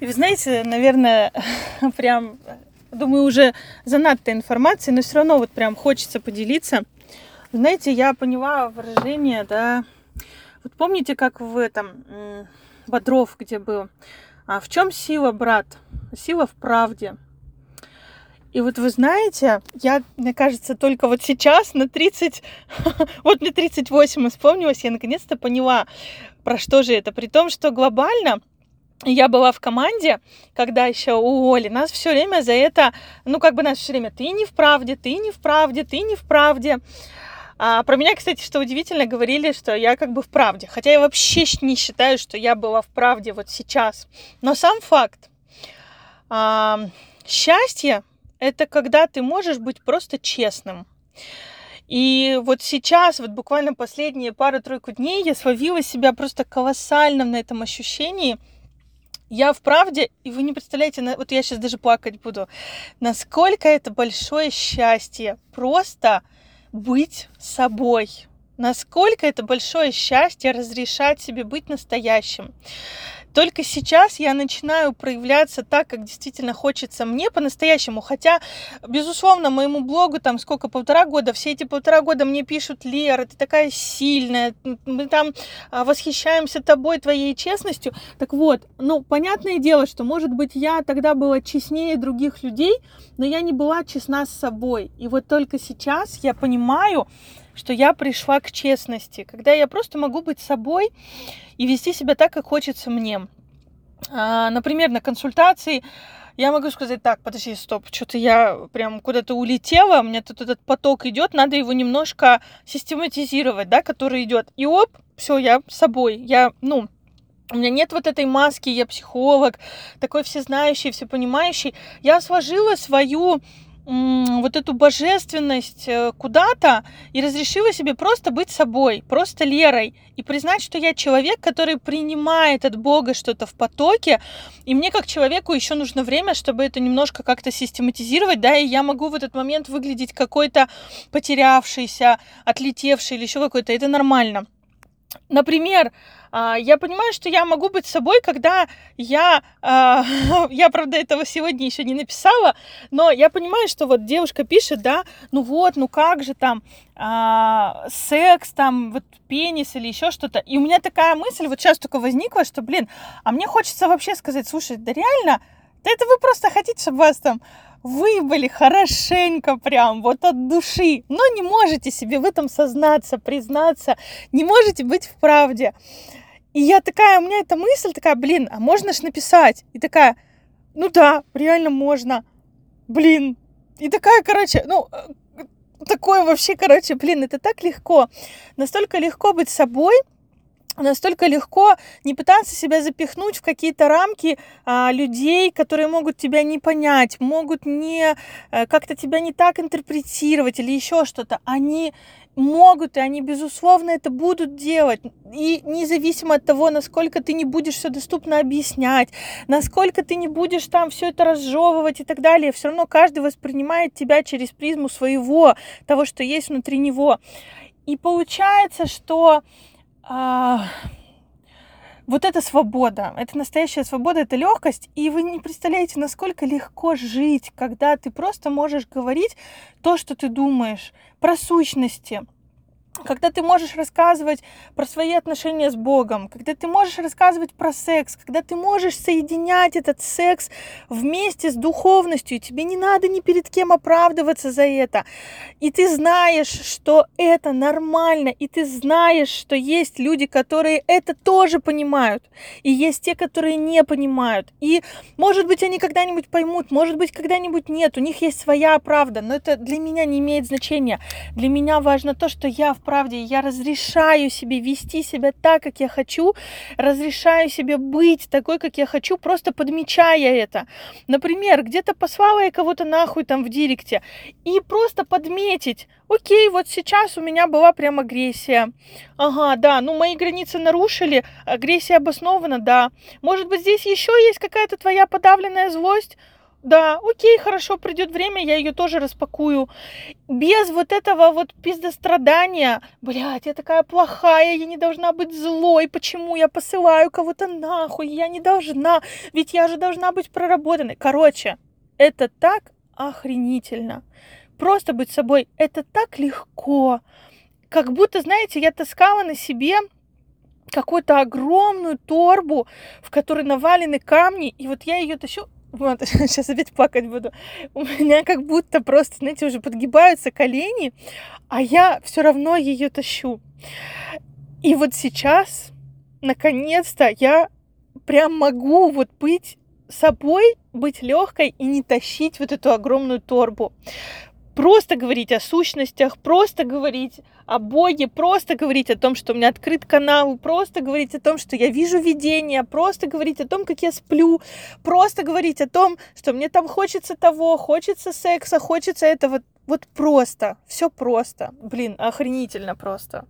И вы знаете, наверное, прям, думаю, уже занадто информации, но все равно вот прям хочется поделиться. Знаете, я поняла выражение, да, вот помните, как в этом, Бодров, где был, а в чем сила, брат? Сила в правде. И вот вы знаете, я, мне кажется, только вот сейчас на 30, вот мне 38 исполнилось, я наконец-то поняла, про что же это. При том, что глобально я была в команде, когда еще у Оли, нас все время за это, ну, как бы нас все время, ты не в правде, ты не в правде, ты не в правде. А про меня, кстати, что удивительно, говорили, что я как бы в правде. Хотя я вообще не считаю, что я была в правде вот сейчас. Но сам факт. А, счастье – это когда ты можешь быть просто честным. И вот сейчас, вот буквально последние пару-тройку дней, я словила себя просто колоссально на этом ощущении – я в правде, и вы не представляете, вот я сейчас даже плакать буду, насколько это большое счастье просто быть собой. Насколько это большое счастье разрешать себе быть настоящим. Только сейчас я начинаю проявляться так, как действительно хочется мне по-настоящему. Хотя, безусловно, моему блогу там сколько, полтора года, все эти полтора года мне пишут, Лера, ты такая сильная, мы там а, восхищаемся тобой, твоей честностью. Так вот, ну, понятное дело, что, может быть, я тогда была честнее других людей, но я не была честна с собой. И вот только сейчас я понимаю, что я пришла к честности, когда я просто могу быть собой и вести себя так, как хочется мне. А, например, на консультации я могу сказать так, подожди, стоп, что-то я прям куда-то улетела, у меня тут этот поток идет, надо его немножко систематизировать, да, который идет. И оп, все, я собой, я, ну, у меня нет вот этой маски, я психолог, такой всезнающий, всепонимающий. Я сложила свою вот эту божественность э, куда-то и разрешила себе просто быть собой, просто Лерой, и признать, что я человек, который принимает от Бога что-то в потоке, и мне как человеку еще нужно время, чтобы это немножко как-то систематизировать, да, и я могу в этот момент выглядеть какой-то потерявшийся, отлетевший или еще какой-то, это нормально. Например, а, я понимаю, что я могу быть собой, когда я, а, я, правда, этого сегодня еще не написала, но я понимаю, что вот девушка пишет, да, ну вот, ну как же там, а, секс, там, вот пенис или еще что-то. И у меня такая мысль вот сейчас только возникла, что, блин, а мне хочется вообще сказать, слушай, да реально, да это вы просто хотите, чтобы вас там выебали хорошенько прям, вот от души, но не можете себе в этом сознаться, признаться, не можете быть в правде. И я такая, у меня эта мысль такая, блин, а можно ж написать? И такая, ну да, реально можно. Блин. И такая, короче, ну, э, такое вообще, короче, блин, это так легко. Настолько легко быть собой, настолько легко не пытаться себя запихнуть в какие-то рамки а, людей, которые могут тебя не понять, могут не а, как-то тебя не так интерпретировать или еще что-то. Они могут, и они, безусловно, это будут делать. И независимо от того, насколько ты не будешь все доступно объяснять, насколько ты не будешь там все это разжевывать и так далее, все равно каждый воспринимает тебя через призму своего, того, что есть внутри него. И получается, что а, вот эта свобода, это настоящая свобода, это легкость, и вы не представляете, насколько легко жить, когда ты просто можешь говорить то, что ты думаешь, про сущности, когда ты можешь рассказывать про свои отношения с Богом, когда ты можешь рассказывать про секс, когда ты можешь соединять этот секс вместе с духовностью, и тебе не надо ни перед кем оправдываться за это. И ты знаешь, что это нормально, и ты знаешь, что есть люди, которые это тоже понимают, и есть те, которые не понимают. И, может быть, они когда-нибудь поймут, может быть, когда-нибудь нет, у них есть своя правда, но это для меня не имеет значения. Для меня важно то, что я в правде, я разрешаю себе вести себя так, как я хочу, разрешаю себе быть такой, как я хочу, просто подмечая это. Например, где-то послала я кого-то нахуй там в директе, и просто подметить, окей, вот сейчас у меня была прям агрессия. Ага, да, ну мои границы нарушили, агрессия обоснована, да. Может быть, здесь еще есть какая-то твоя подавленная злость? Да, окей, хорошо, придет время, я ее тоже распакую. Без вот этого вот пиздострадания, блядь, я такая плохая, я не должна быть злой, почему я посылаю кого-то нахуй, я не должна, ведь я же должна быть проработанной. Короче, это так охренительно. Просто быть собой, это так легко. Как будто, знаете, я таскала на себе какую-то огромную торбу, в которой навалены камни, и вот я ее тащу, вот, сейчас опять плакать буду. У меня как будто просто, знаете, уже подгибаются колени, а я все равно ее тащу. И вот сейчас, наконец-то, я прям могу вот быть собой, быть легкой и не тащить вот эту огромную торбу просто говорить о сущностях, просто говорить о Боге, просто говорить о том, что у меня открыт канал, просто говорить о том, что я вижу видение, просто говорить о том, как я сплю, просто говорить о том, что мне там хочется того, хочется секса, хочется этого. Вот просто, все просто. Блин, охренительно просто.